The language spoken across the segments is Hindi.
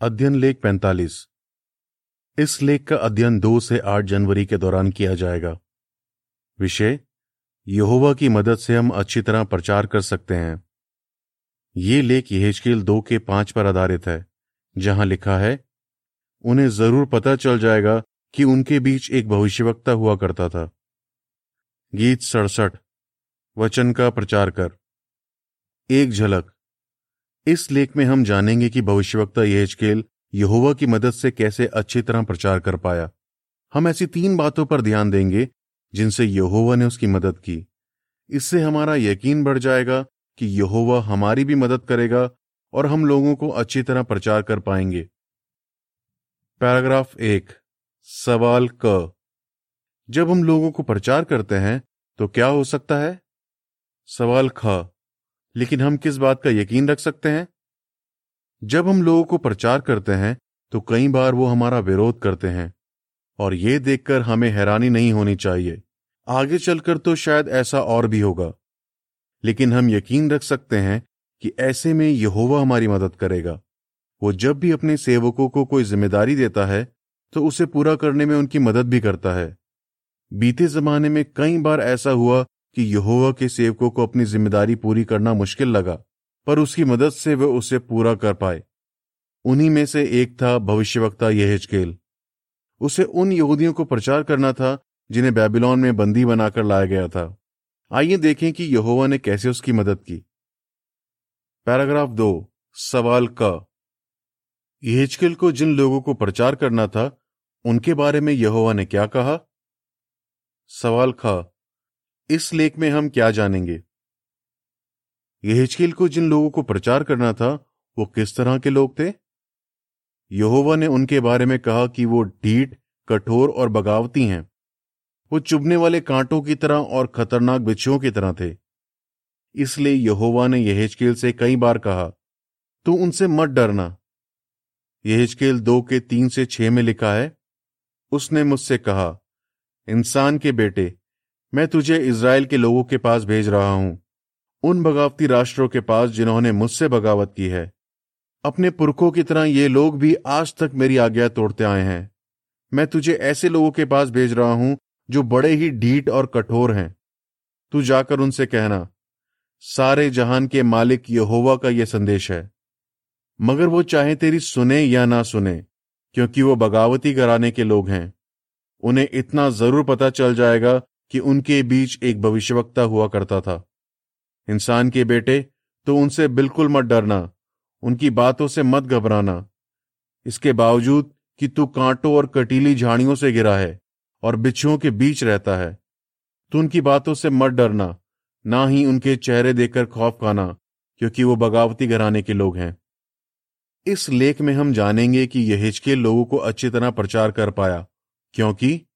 अध्ययन लेख 45 इस लेख का अध्ययन 2 से 8 जनवरी के दौरान किया जाएगा। विषय, यहोवा की मदद से हम अच्छी तरह प्रचार कर सकते हैं। ये लेख यहेजकेल दो के पाँच पर आधारित है, जहाँ लिखा है, उन्हें ज़रूर पता चल जाएगा कि उनके बीच एक भविष्यवक्ता हुआ करता था। गीत सड़सठ, वचन का प्रचार कर। एक झलक इस लेख में हम जानेंगे कि भविष्यवक्ता यहेजकेल यहोवा की मदद से कैसे अच्छी तरह प्रचार कर पाया। हम ऐसी तीन बातों पर ध्यान देंगे, जिनसे यहोवा ने उसकी मदद की। इससे हमारा यकीन बढ़ जाएगा कि यहोवा हमारी भी मदद करेगा और हम लोगों को अच्छी तरह प्रचार कर पाएँगे। पैराग्राफ एक, सवाल क। जब हम लोगों को प्रचार करते हैं तो क्या हो सकता है? सवाल ख। लेकिन हम किस बात का यकीन रख सकते हैं? जब हम लोगों को प्रचार करते हैं तो कई बार वो हमारा विरोध करते हैं, और ये देखकर हमें हैरानी नहीं होनी चाहिए। आगे चलकर तो शायद ऐसा और भी होगा। लेकिन हम यकीन रख सकते हैं कि ऐसे में यहोवा हमारी मदद करेगा। वो जब भी अपने सेवकों को कोई ज़िम्मेदारी देता है तो उसे पूरा करने में उनकी मदद भी करता है। बीते जमाने में कई बार ऐसा हुआ कि यहोवा के सेवकों को अपनी ज़िम्मेदारी पूरी करना मुश्किल लगा, पर उसकी मदद से वे उसे पूरा कर पाए। उन्हीं में से एक था भविष्यवक्ता यहेजकेल। उसे उन यहूदियों को प्रचार करना था, जिन्हें बेबीलोन में बंदी बनाकर लाया गया था। आइए देखें कि यहोवा ने कैसे उसकी मदद की। पैराग्राफ दो, सवाल का। यहेजकेल को जिन लोगों को प्रचार करना था, उनके बारे में यहोवा ने क्या कहा? सवाल खा। इस लेख में हम क्या जानेंगे? यहेजकेल को जिन लोगों को प्रचार करना था, वो किस तरह के लोग थे? यहोवा ने उनके बारे में कहा कि वो ढीठ कठोर और बगावती हैं। वो चुभने वाले कांटों की तरह और खतरनाक बिच्छुओं की तरह थे। इसलिए यहोवा ने यहेजकेल से कई बार कहा, तू उनसे मत डरना। यहेजकेल दो के तीन से छह में लिखा है। उसने मुझसे कहा, इंसान के बेटे मैं तुझे इसराइल के लोगों के पास भेज रहा हूँ, उन बगावती राष्ट्रों के पास जिन्होंने मुझसे बगावत की है। अपने पुरखों की तरह ये लोग भी आज तक मेरी आज्ञा तोड़ते आए हैं। मैं तुझे ऐसे लोगों के पास भेज रहा हूँ, जो बड़े ही ढीठ और कठोर हैं। तू जाकर उनसे कहना, सारे जहान के मालिक यहोवा का यह संदेश है। मगर वो चाहे तेरी सुने या ना सुने, क्योंकि वो बगावती कराने के लोग हैं। उन्हें इतना ज़रूर पता चल जाएगा कि उनके बीच एक भविष्यवक्ता हुआ करता था। इंसान के बेटे तो उनसे बिल्कुल मत डरना। उनकी बातों से मत घबराना। इसके बावजूद कि तू कांटों और कटीली झाड़ियों से गिरा है और बिच्छुओं के बीच रहता है। तू उनकी बातों से मत डरना, ना ही उनके चेहरे देखकर खौफ खाना, क्योंकि वो बगावती घराने के लोग हैं। इस लेख में हम जानेंगे कि यह हिचके लोगों को अच्छी तरह प्रचार कर पाया, क्योंकि,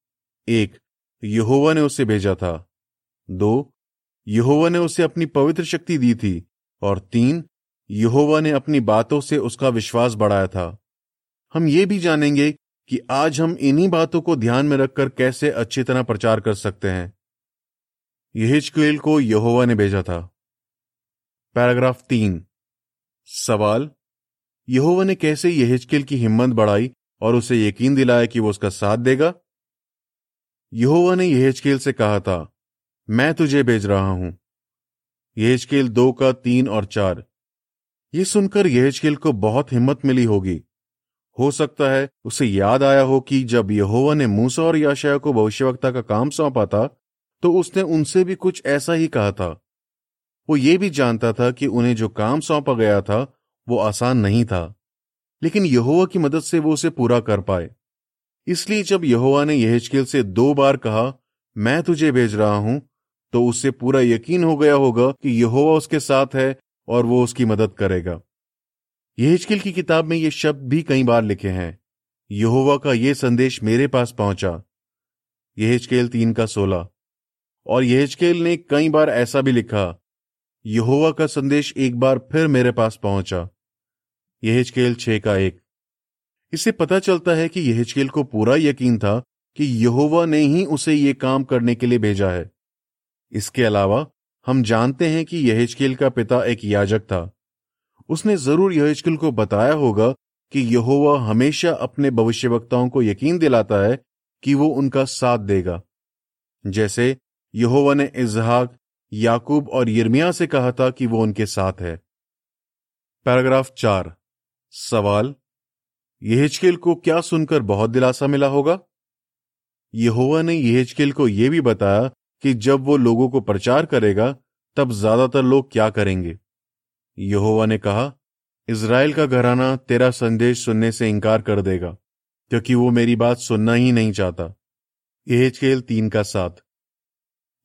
एक यहोवा ने उसे भेजा था। दो, यहोवा ने उसे अपनी पवित्र शक्ति दी थी, और तीन, यहोवा ने अपनी बातों से उसका विश्वास बढ़ाया था। हम ये भी जानेंगे कि आज हम इन्हीं बातों को ध्यान में रखकर कैसे अच्छी तरह प्रचार कर सकते हैं। यहिजकेल को यहोवा ने भेजा था। पैराग्राफ तीन। सवाल, यहोवा ने कैसे यहिजकेल की हिम्मत बढ़ाई और उसे यकीन दिलाया कि वो उसका साथ देगा? यहोवा ने यहेजकेल से कहा था, मैं तुझे भेज रहा हूँ। यहेजकेल दो का तीन और चार। ये सुनकर यहेजकेल को बहुत हिम्मत मिली होगी। हो सकता है उसे याद आया हो कि जब यहोवा ने मूसा और याशया को भविष्यवक्ता का काम सौंपा था तो उसने उनसे भी कुछ ऐसा ही कहा था। वो ये भी जानता था कि उन्हें जो काम सौंपा गया था, वो आसान नहीं था। लेकिन यहोवा की मदद से वो उसे पूरा कर पाए। इसलिए जब यहोवा ने यहेजकेल से दो बार कहा, मैं तुझे भेज रहा हूँ तो उससे पूरा यकीन हो गया होगा कि यहोवा उसके साथ है और वो उसकी मदद करेगा। यहेजकेल की किताब में ये शब्द भी कई बार लिखे हैं, यहोवा का ये संदेश मेरे पास पहुँचा। यहेजकेल तीन का सोलह। और यहेजकेल ने कई बार ऐसा भी लिखा, यहोवा का संदेश एक बार फिर मेरे पास पहुँचा। यहेजकेल छह का एक। इससे पता चलता है कि यहेजकेल को पूरा यकीन था कि यहोवा ने ही उसे ये काम करने के लिए भेजा है। इसके अलावा, हम जानते हैं कि यहेजकेल का पिता एक याजक था। उसने ज़रूर यहेजकेल को बताया होगा कि यहोवा हमेशा अपने भविष्यवक्ताओं को यकीन दिलाता है कि वो उनका साथ देगा। जैसे, यहोवा ने इजहाक, याकूब और यिर्मिया से कहा था कि वो उनके साथ है। पैराग्राफ चार। सवाल यहेजकेल को क्या सुनकर बहुत दिलासा मिला होगा? यहोवा ने यहेजकेल को यह भी बताया कि जब वो लोगों को प्रचार करेगा, तब ज़्यादातर लोग क्या करेंगे? यहोवा ने कहा, इज़राइल का घराना तेरा संदेश सुनने से इंकार कर देगा, क्योंकि वो मेरी बात सुनना ही नहीं चाहता। यहेजकेल तीन का साथ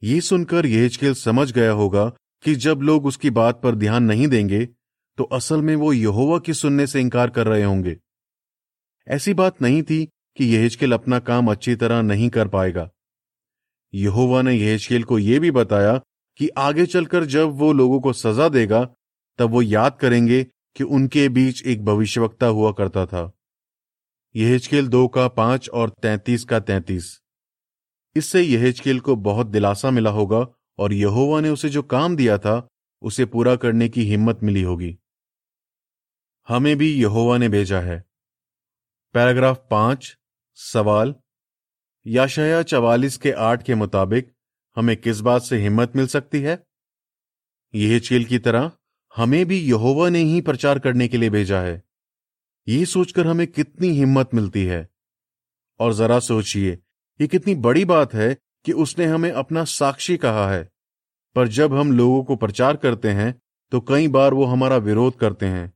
ये सुनकर यहेजकेल समझ गया होगा कि जब लोग उसकी बात पर ध्यान नहीं देंगे तो असल में वो यहोवा की सुनने से इंकार कर रहे होंगे। ऐसी बात नहीं थी कि यहेजकेल अपना काम अच्छी तरह नहीं कर पाएगा। यहोवा ने यहेजकेल को यह भी बताया कि आगे चलकर जब वो लोगों को सजा देगा, तब वो याद करेंगे कि उनके बीच एक भविष्यवक्ता हुआ करता था। यहेजकेल दो का पाँच और तैतीस का तैतीस। इससे यहेजकेल को बहुत दिलासा मिला होगा और यहोवा ने उसे जो काम दिया था, उसे पूरा करने की हिम्मत मिली होगी। हमें भी यहोवा ने भेजा है। पैराग्राफ पाँच, सवाल। याशया चवालीस के आठ के मुताबिक हमें किस बात से हिम्मत मिल सकती है? यह चील की तरह हमें भी यहोवा ने ही प्रचार करने के लिए भेजा है। ये सोचकर हमें कितनी हिम्मत मिलती है। और जरा सोचिए, ये कितनी बड़ी बात है कि उसने हमें अपना साक्षी कहा है। पर जब हम लोगों को प्रचार करते हैं तो कई बार वो हमारा विरोध करते हैं।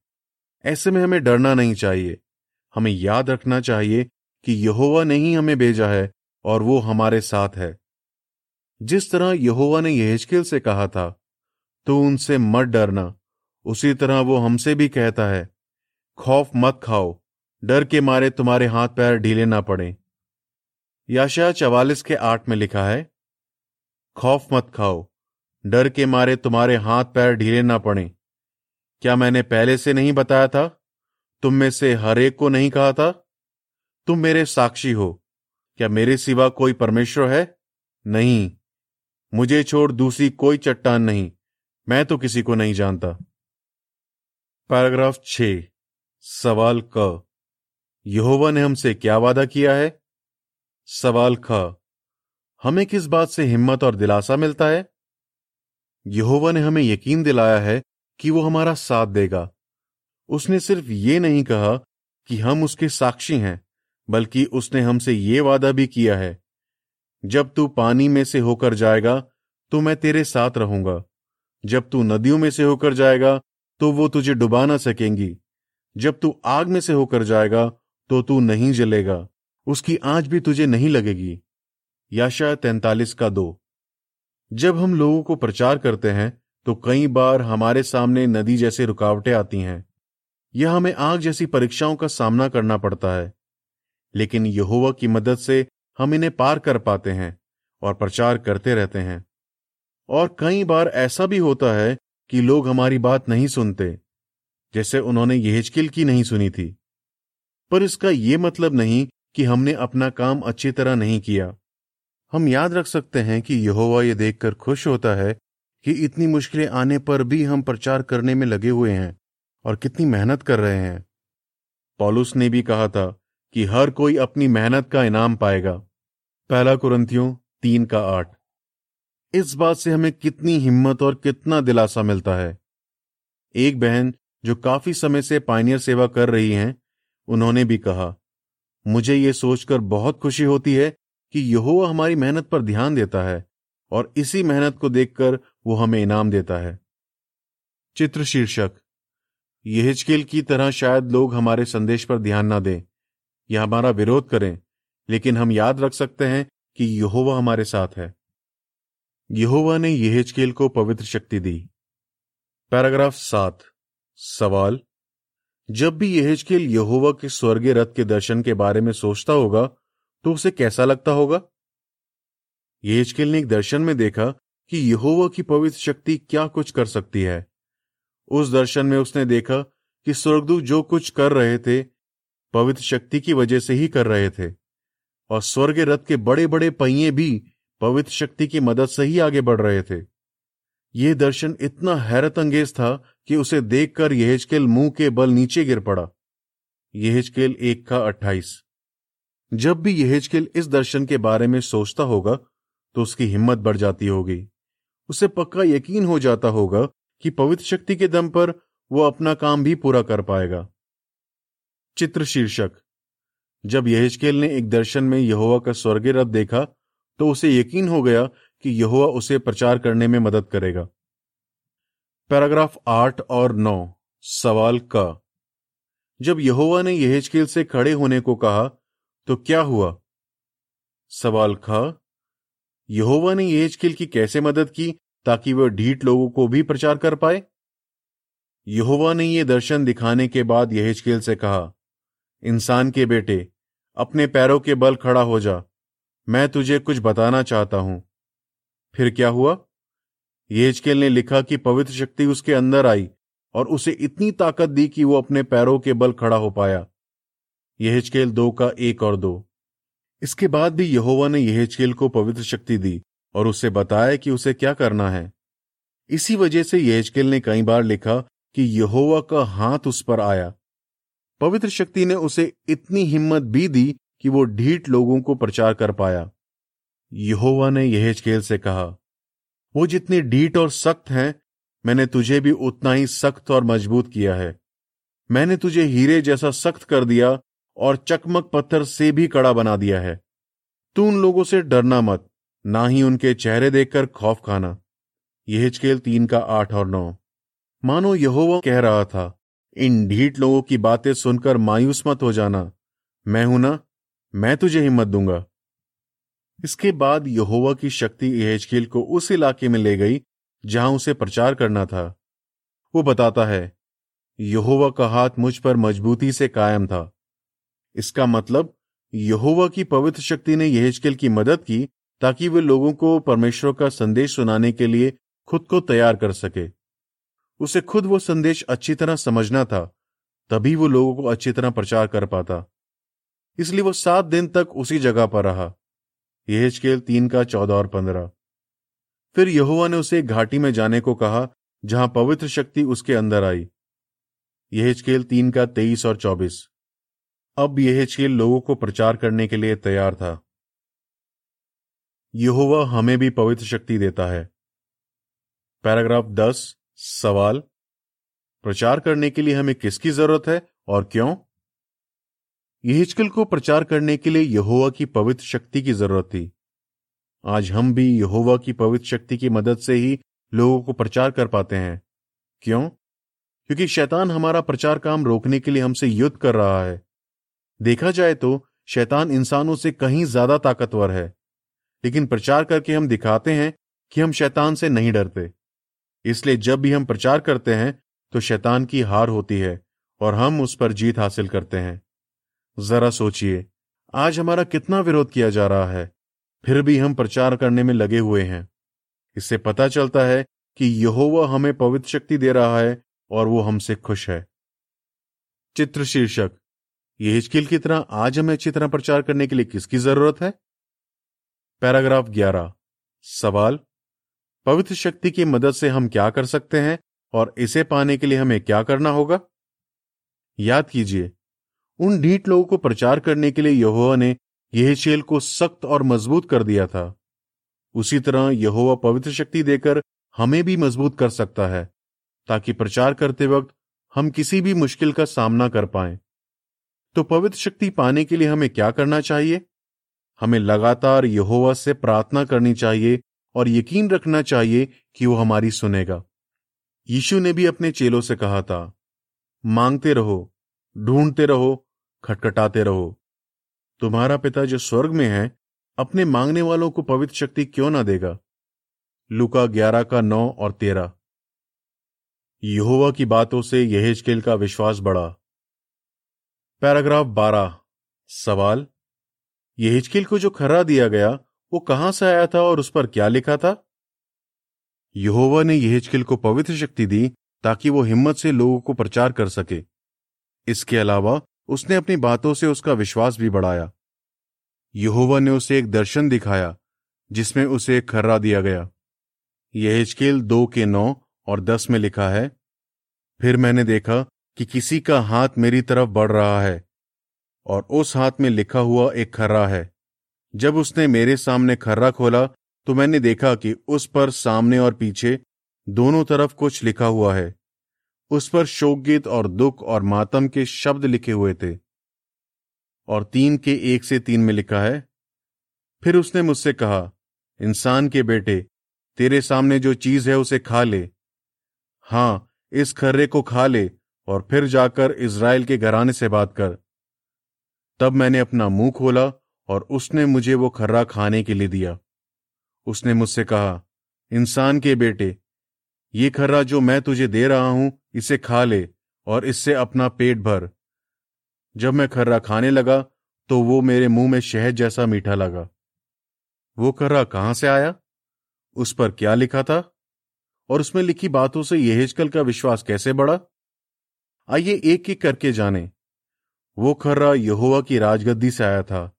ऐसे में हमें डरना नहीं चाहिए। हमें याद रखना चाहिए कि यहोवा ने ही हमें भेजा है और वो हमारे साथ है। जिस तरह यहोवा ने यहेजकेल से कहा था तो उनसे मत डरना। उसी तरह वो हमसे भी कहता है, खौफ मत खाओ, डर के मारे तुम्हारे हाथ पैर ढीले ना पड़े। याशा चवालीस के आठ में लिखा है, खौफ मत खाओ, डर के मारे तुम्हारे हाथ पैर ढीले ना पड़े। क्या मैंने पहले से नहीं बताया था? तुम में से हर एक को नहीं कहा था? तुम मेरे साक्षी हो। क्या मेरे सिवा कोई परमेश्वर है? नहीं। मुझे छोड़ दूसरी कोई चट्टान नहीं। मैं तो किसी को नहीं जानता। पैराग्राफ छ। सवाल क। यहोवा ने हमसे क्या वादा किया है? सवाल ख। हमें किस बात से हिम्मत और दिलासा मिलता है? यहोवा ने हमें यकीन दिलाया है कि वो हमारा साथ देगा। उसने सिर्फ़ ये नहीं कहा कि हम उसके साक्षी हैं, बल्कि उसने हमसे ये वादा भी किया है, जब तू पानी में से होकर जाएगा तो मैं तेरे साथ रहूँगा। जब तू नदियों में से होकर जाएगा तो वो तुझे डुबा ना सकेंगी। जब तू आग में से होकर जाएगा तो तू नहीं जलेगा। उसकी आँच भी तुझे नहीं लगेगी। याशा तैतालीस का दो। जब हम लोगों को प्रचार करते हैं तो कई बार हमारे सामने नदी जैसे रुकावटें आती हैं। यह हमें आग जैसी परीक्षाओं का सामना करना पड़ता है। लेकिन यहोवा की मदद से हम इन्हें पार कर पाते हैं और प्रचार करते रहते हैं। और कई बार ऐसा भी होता है कि लोग हमारी बात नहीं सुनते, जैसे उन्होंने यहेजकिल की नहीं सुनी थी। पर इसका यह मतलब नहीं कि हमने अपना काम अच्छी तरह नहीं किया। हम याद रख सकते हैं कि यहोवा ये देखकर खुश होता है कि इतनी मुश्किलें आने पर भी हम प्रचार करने में लगे हुए हैं। और कितनी मेहनत कर रहे हैं। पॉलुस ने भी कहा था कि हर कोई अपनी मेहनत का इनाम पाएगा। पहला कुरंतियों तीन का आठ। इस बात से हमें कितनी हिम्मत और कितना दिलासा मिलता है। एक बहन जो काफ़ी समय से पाइनियर सेवा कर रही हैं, उन्होंने भी कहा, मुझे ये सोचकर बहुत खुशी होती है कि यहोवा हमारी मेहनत पर ध्यान देता है और इसी मेहनत को देखकर वो हमें इनाम देता है। चित्र शीर्षक यहिजकेल की तरह शायद लोग हमारे संदेश पर ध्यान ना दें, या हमारा विरोध करें, लेकिन हम याद रख सकते हैं कि यहोवा हमारे साथ है। यहोवा ने यहेजकेल को पवित्र शक्ति दी। पैराग्राफ सात, सवाल। जब भी यहेजकेल यहोवा के स्वर्गीय रथ के दर्शन के बारे में सोचता होगा तो उसे कैसा लगता होगा? यहेजकेल ने एक दर्शन में देखा कि यहोवा की पवित्र शक्ति क्या कुछ कर सकती है। उस दर्शन में उसने देखा कि स्वर्गदूत जो कुछ कर रहे थे, पवित्र शक्ति की वजह से ही कर रहे थे। और स्वर्ग रथ के बड़े बड़े पहिए भी पवित्र शक्ति की मदद से ही आगे बढ़ रहे थे। यह दर्शन इतना हैरत अंगेज था कि उसे देखकर यहेजकेल मुँह के बल नीचे गिर पड़ा। यहेजकेल एक का अट्ठाईस। जब भी यहेजकेल इस दर्शन के बारे में सोचता होगा तो उसकी हिम्मत बढ़ जाती होगी। उसे पक्का यकीन हो जाता होगा कि पवित्र शक्ति के दम पर वो अपना काम भी पूरा कर पाएगा। चित्र शीर्षक जब यहेजकेल ने एक दर्शन में यहोवा का स्वर्गीय रथ देखा तो उसे यकीन हो गया कि यहोवा उसे प्रचार करने में मदद करेगा। पैराग्राफ आठ और नौ, सवाल का, जब यहोवा ने यहेजकेल से खड़े होने को कहा तो क्या हुआ? सवाल खा, यहोवा ने यहेजकेल की कैसे मदद की ताकि वह ढीठ लोगों को भी प्रचार कर पाए। यहोवा ने यह दर्शन दिखाने के बाद यहेजकेल से कहा, इंसान के बेटे, अपने पैरों के बल खड़ा हो जा। मैं तुझे कुछ बताना चाहता हूँ। फिर क्या हुआ? यहेजकेल ने लिखा कि पवित्र शक्ति उसके अंदर आई और उसे इतनी ताकत दी कि वो अपने पैरों के बल खड़ा हो पाया। यहेजकेल दो का एक और दो। इसके बाद भी यहोवा ने यहेजकेल को पवित्र शक्ति दी। और उसे बताया कि उसे क्या करना है। इसी वजह से यहेजकेल ने कई बार लिखा कि यहोवा का हाथ उस पर आया। पवित्र शक्ति ने उसे इतनी हिम्मत भी दी कि वो ढीठ लोगों को प्रचार कर पाया। यहोवा ने यहेजकेल से कहा, वो जितने ढीठ और सख्त हैं, मैंने तुझे भी उतना ही सख्त और मज़बूत किया है। मैंने तुझे हीरे जैसा सख्त कर दिया और चकमक पत्थर से भी कड़ा बना दिया है। तू उन लोगों से डरना मत। ना ही उनके चेहरे देखकर खौफ खाना। यह हिचकेल तीन का आठ और नौ। मानो यहोवा कह रहा था, इन ढीठ लोगों की बातें सुनकर मायूस मत हो जाना। मैं हूँ ना, मैं तुझे हिम्मत दूँगा। इसके बाद यहोवा की शक्ति यहेजकेल को उस इलाके में ले गई, जहाँ उसे प्रचार करना था। वो बताता है, यहोवा का हाथ मुझ पर मजबूती से कायम था। इसका मतलब यहोवा की पवित्र शक्ति ने यहेजकेल की मदद की ताकि वे लोगों को परमेश्वर का संदेश सुनाने के लिए खुद को तैयार कर सके। उसे खुद वो संदेश अच्छी तरह समझना था, तभी वो लोगों को अच्छी तरह प्रचार कर पाता। इसलिए वो सात दिन तक उसी जगह पर रहा। यह स्केल तीन का चौदह और पंद्रह। फिर यहुआ ने उसे घाटी में जाने को कहा, जहाँ पवित्र शक्ति उसके अंदर आई। यह स्केल तीन का तेईस और चौबीस। अब यह स्केल लोगों को प्रचार करने के लिए तैयार था। यहोवा हमें भी पवित्र शक्ति देता है। पैराग्राफ दस, सवाल। प्रचार करने के लिए हमें किसकी ज़रूरत है और क्यों? यहिजकल को प्रचार करने के लिए यहोवा की पवित्र शक्ति की ज़रूरत थी। आज हम भी यहोवा की पवित्र शक्ति की मदद से ही लोगों को प्रचार कर पाते हैं। क्यों? क्योंकि शैतान हमारा प्रचार काम रोकने के लिए हमसे युद्ध कर रहा है। देखा जाए तो शैतान इंसानों से कहीं ज़्यादा ताकतवर है। लेकिन प्रचार करके हम दिखाते हैं कि हम शैतान से नहीं डरते। इसलिए जब भी हम प्रचार करते हैं तो शैतान की हार होती है और हम उस पर जीत हासिल करते हैं। जरा सोचिए, आज हमारा कितना विरोध किया जा रहा है, फिर भी हम प्रचार करने में लगे हुए हैं। इससे पता चलता है कि यहोवा हमें पवित्र शक्ति दे रहा है और वो हमसे खुश है। चित्र शीर्षक, ये हिचकिल की तरह आज हमें अच्छी तरह प्रचार करने के लिए किसकी ज़रूरत है? पैराग्राफ 11 सवाल, पवित्र शक्ति की मदद से हम क्या कर सकते हैं और इसे पाने के लिए हमें क्या करना होगा? याद कीजिए, उन ढीठ लोगों को प्रचार करने के लिए यहोवा ने यह को सख्त और मज़बूत कर दिया था। उसी तरह यहोवा पवित्र शक्ति देकर हमें भी मज़बूत कर सकता है, ताकि प्रचार करते वक्त हम किसी भी मुश्किल का सामना कर पाए। तो पवित्र शक्ति पाने के लिए हमें क्या करना चाहिए? हमें लगातार यहोवा से प्रार्थना करनी चाहिए और यकीन रखना चाहिए कि वो हमारी सुनेगा। यीशु ने भी अपने चेलों से कहा था, मांगते रहो, ढूंढते रहो, खटखटाते रहो। तुम्हारा पिता जो स्वर्ग में है, अपने मांगने वालों को पवित्र शक्ति क्यों ना देगा? लुका ग्यारह का नौ और तेरह। यहोवा की बातों से यहेजकेल का विश्वास बढ़ा। पैराग्राफ बारह, सवाल ये हिचकिल को जो खर्रा दिया गया, वो कहाँ से आया था और उस पर क्या लिखा था? यहोवा ने यह हिचकिल को पवित्र शक्ति दी ताकि वो हिम्मत से लोगों को प्रचार कर सके। इसके अलावा उसने अपनी बातों से उसका विश्वास भी बढ़ाया। यहोवा ने उसे एक दर्शन दिखाया, जिसमें उसे एक खर्रा दिया गया। यह हिचकेल दो के नौ और दस में लिखा है, फिर मैंने देखा कि किसी का हाथ मेरी तरफ़ बढ़ रहा है। और उस हाथ में लिखा हुआ एक खर्रा है। जब उसने मेरे सामने खर्रा खोला तो मैंने देखा कि उस पर सामने और पीछे दोनों तरफ़ कुछ लिखा हुआ है। उस पर शोकगीत और दुख और मातम के शब्द लिखे हुए थे। और तीन के एक से तीन में लिखा है। फिर उसने मुझसे कहा, इंसान के बेटे, तेरे सामने जो चीज़ है उसे खा ले। हाँ, इस खर्रे को खा ले और फिर जाकर इज़राइल के घराने से बात कर। तब मैंने अपना मुँह खोला और उसने मुझे वो खर्रा खाने के लिए दिया। उसने मुझसे कहा, इंसान के बेटे, ये खर्रा जो मैं तुझे दे रहा हूँ, इसे खा ले और इससे अपना पेट भर। जब मैं खर्रा खाने लगा तो वो मेरे मुँह में शहद जैसा मीठा लगा। वो खर्रा कहाँ से आया? उस पर क्या लिखा था? और उसमें लिखी बातों से यहेजकल का विश्वास कैसे बढ़ा? आइए एक एक करके जाने। वो खर्रा यहोवा की राजगद्दी से आया था।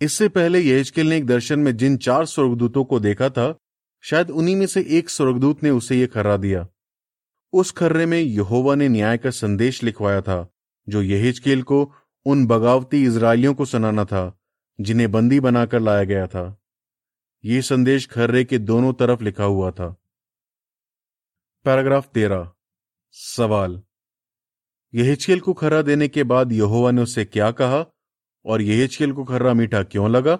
इससे पहले यहेजकेल ने एक दर्शन में जिन चार स्वर्गदूतों को देखा था, शायद उन्हीं में से एक स्वर्गदूत ने उसे यह खर्रा दिया। उस खर्रे में यहोवा ने न्याय का संदेश लिखवाया था, जो यहेजकेल को उन बगावती इसराइलियों को सुनाना था, जिन्हें बंदी बनाकर लाया गया था। यह संदेश खर्रे के दोनों तरफ़ लिखा हुआ था। पैराग्राफ तेरह। सवाल। यहेजकेल को खरा देने के बाद यहोवा ने उससे क्या कहा? और यहेजकेल को खर्रा मीठा क्यों लगा?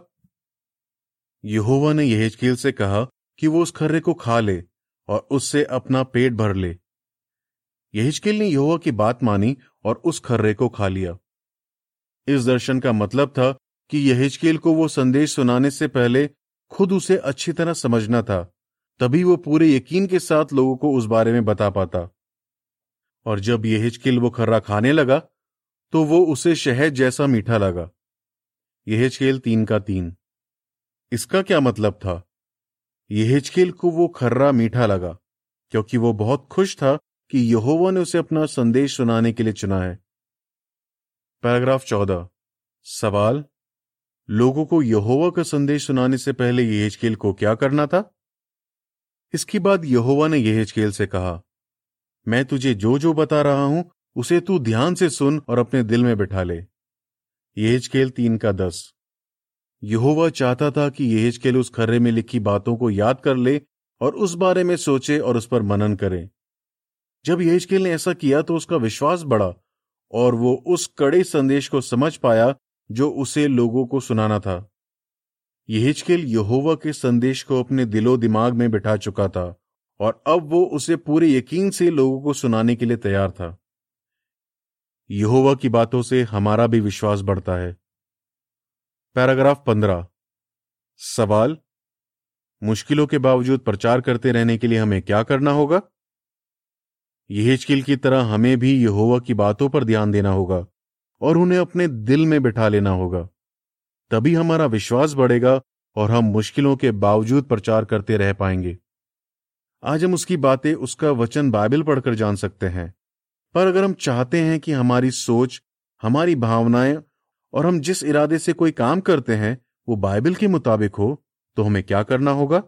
यहोवा ने यहेजकेल से कहा कि वो उस खर्रे को खा ले और उससे अपना पेट भर ले। यहेजकेल ने यहोवा की बात मानी और उस खर्रे को खा लिया। इस दर्शन का मतलब था कि यहेजकेल को वो संदेश सुनाने से पहले खुद उसे अच्छी तरह समझना था, तभी वो पूरे यकीन के साथ लोगों को उस बारे में बता पाता। और जब यहेजकेल वो खर्रा खाने लगा तो वो उसे शहद जैसा मीठा लगा। यहेजकेल तीन का तीन। इसका क्या मतलब था? यह यहेजकेल को वो खर्रा मीठा लगा, क्योंकि वो बहुत खुश था कि यहोवा ने उसे अपना संदेश सुनाने के लिए चुना है। पैराग्राफ चौदह। सवाल, लोगों को यहोवा का संदेश सुनाने से पहले यहेजकेल को क्या करना था? इसके बाद यहोवा ने यहेजकेल से कहा मैं तुझे जो जो बता रहा हूँ, उसे तू ध्यान से सुन और अपने दिल में बिठा ले। यहेजकेल तीन का दस। यहोवा चाहता था कि यहेजकेल उस खर्रे में लिखी बातों को याद कर ले और उस बारे में सोचे और उस पर मनन करे। जब यहेजकेल ने ऐसा किया तो उसका विश्वास बढ़ा और वो उस कड़े संदेश को समझ पाया जो उसे लोगों को सुनाना था। यहेजकेल यहोवा के संदेश को अपने दिलो दिमाग में बिठा चुका था। और अब वो उसे पूरे यकीन से लोगों को सुनाने के लिए तैयार था। यहोवा की बातों से हमारा भी विश्वास बढ़ता है। पैराग्राफ पंद्रह। सवाल, मुश्किलों के बावजूद प्रचार करते रहने के लिए हमें क्या करना होगा? यहेजकिल की तरह हमें भी यहोवा की बातों पर ध्यान देना होगा और उन्हें अपने दिल में बिठा लेना होगा। तभी हमारा विश्वास बढ़ेगा और हम मुश्किलों के बावजूद प्रचार करते रह पाएँगे। आज हम उसकी बातें, उसका वचन बाइबल पढ़कर जान सकते हैं। पर अगर हम चाहते हैं कि हमारी सोच, हमारी भावनाएँ और हम जिस इरादे से कोई काम करते हैं, वो बाइबल के मुताबिक हो तो हमें क्या करना होगा?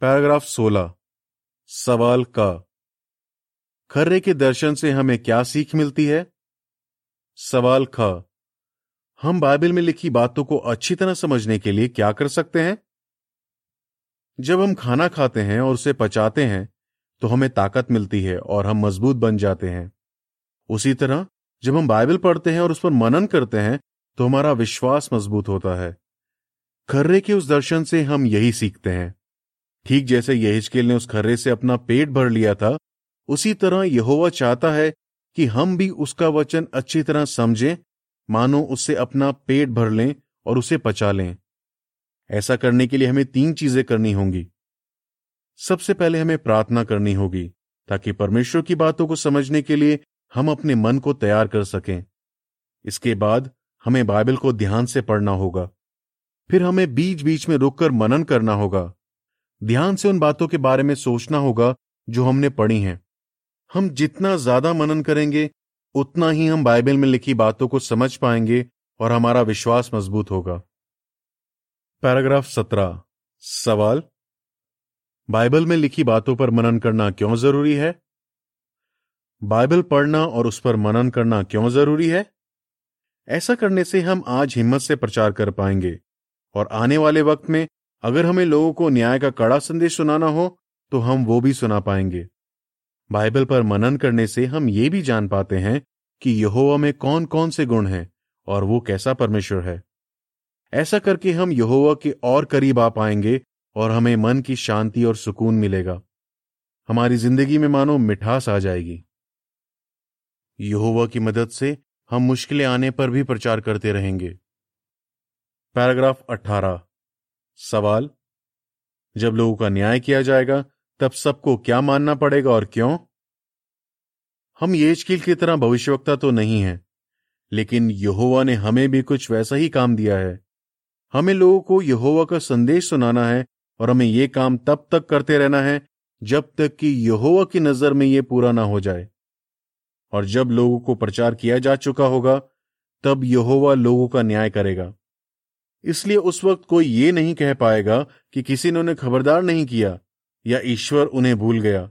पैराग्राफ 16 सवाल का। खर्रे के दर्शन से हमें क्या सीख मिलती है? सवाल ख। हम बाइबल में लिखी बातों को अच्छी तरह समझने के लिए क्या कर सकते हैं? जब हम खाना खाते हैं और उसे पचाते हैं तो हमें ताकत मिलती है और हम मज़बूत बन जाते हैं। उसी तरह, जब हम बाइबल पढ़ते हैं और उस पर मनन करते हैं तो हमारा विश्वास मज़बूत होता है। खर्रे के उस दर्शन से हम यही सीखते हैं। ठीक जैसे यहिजकेल ने उस खर्रे से अपना पेट भर लिया था, उसी तरह यहोवा चाहता है कि हम भी उसका वचन अच्छी तरह समझें, मानो उससे अपना पेट भर लें और उसे पचा लें। ऐसा करने के लिए हमें तीन चीज़ें करनी होंगी। सबसे पहले हमें प्रार्थना करनी होगी, ताकि परमेश्वर की बातों को समझने के लिए हम अपने मन को तैयार कर सकें। इसके बाद हमें बाइबल को ध्यान से पढ़ना होगा। फिर हमें बीच बीच में रुककर मनन करना होगा। ध्यान से उन बातों के बारे में सोचना होगा जो हमने पढ़ी हैं। हम जितना ज़्यादा मनन करेंगे, उतना ही हम बाइबल में लिखी बातों को समझ पाएँगे और हमारा विश्वास मज़बूत होगा। पैराग्राफ सत्रह। सवाल? बाइबल में लिखी बातों पर मनन करना क्यों ज़रूरी है? बाइबल पढ़ना और उस पर मनन करना क्यों ज़रूरी है? ऐसा करने से हम आज हिम्मत से प्रचार कर पाएँगे। और आने वाले वक्त में अगर हमें लोगों को न्याय का कड़ा संदेश सुनाना हो तो हम वो भी सुना पाएँगे। बाइबल पर मनन करने से हम ये भी जान पाते हैं कि यहोवा में कौन कौन से गुण हैं और वो कैसा परमेश्वर है। ऐसा करके हम यहोवा के और करीब आ पाएँगे और हमें मन की शांति और सुकून मिलेगा। हमारी ज़िंदगी में मानो मिठास आ जाएगी। यहोवा की मदद से हम मुश्किलें आने पर भी प्रचार करते रहेंगे। पैराग्राफ 18 सवाल, जब लोगों का न्याय किया जाएगा, तब सबको क्या मानना पड़ेगा और क्यों? हम येजकील की तरह भविष्यवक्ता तो नहीं है, लेकिन यहोवा ने हमें भी कुछ वैसा ही काम दिया है। हमें लोगों को यहोवा का संदेश सुनाना है और हमें यह काम तब तक करते रहना है जब तक कि यहोवा की नज़र में यह पूरा ना हो जाए। और जब लोगों को प्रचार किया जा चुका होगा, तब यहोवा लोगों का न्याय करेगा। इसलिए उस वक्त कोई ये नहीं कह पाएगा कि किसी ने उन्हें खबरदार नहीं किया या ईश्वर उन्हें भूल गया।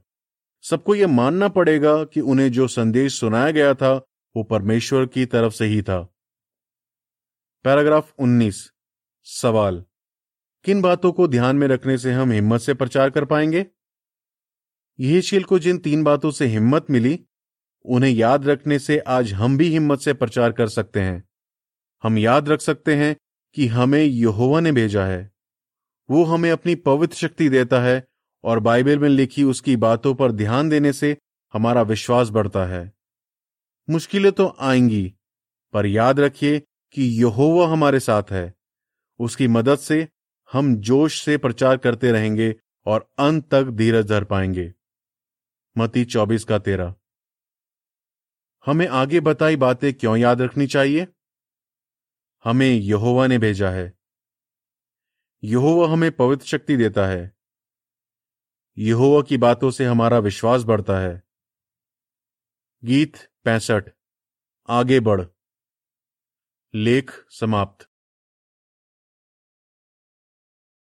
सबको यह मानना पड़ेगा कि उन्हें जो संदेश सुनाया गया था, वो परमेश्वर की तरफ़ से ही था। पैराग्राफ 19 सवाल। किन बातों को ध्यान में रखने से हम हिम्मत से प्रचार कर पाएँगे? यह शील को जिन तीन बातों से हिम्मत मिली, उन्हें याद रखने से आज हम भी हिम्मत से प्रचार कर सकते हैं। हम याद रख सकते हैं कि हमें यहोवा ने भेजा है। वो हमें अपनी पवित्र शक्ति देता है और बाइबल में लिखी उसकी बातों पर ध्यान देने से हमारा विश्वास बढ़ता है। मुश्किलें तो आएँगी, पर याद रखिए कि यहोवा हमारे साथ है। उसकी मदद से हम जोश से प्रचार करते रहेंगे और अंत तक धीरज धर पाएँगे। मती चौबीस का तेरह। हमें आगे बताई बातें क्यों याद रखनी चाहिए? हमें यहोवा ने भेजा है। यहोवा हमें पवित्र शक्ति देता है। यहोवा की बातों से हमारा विश्वास बढ़ता है। गीत पैंसठ। आगे बढ़। लेख समाप्त।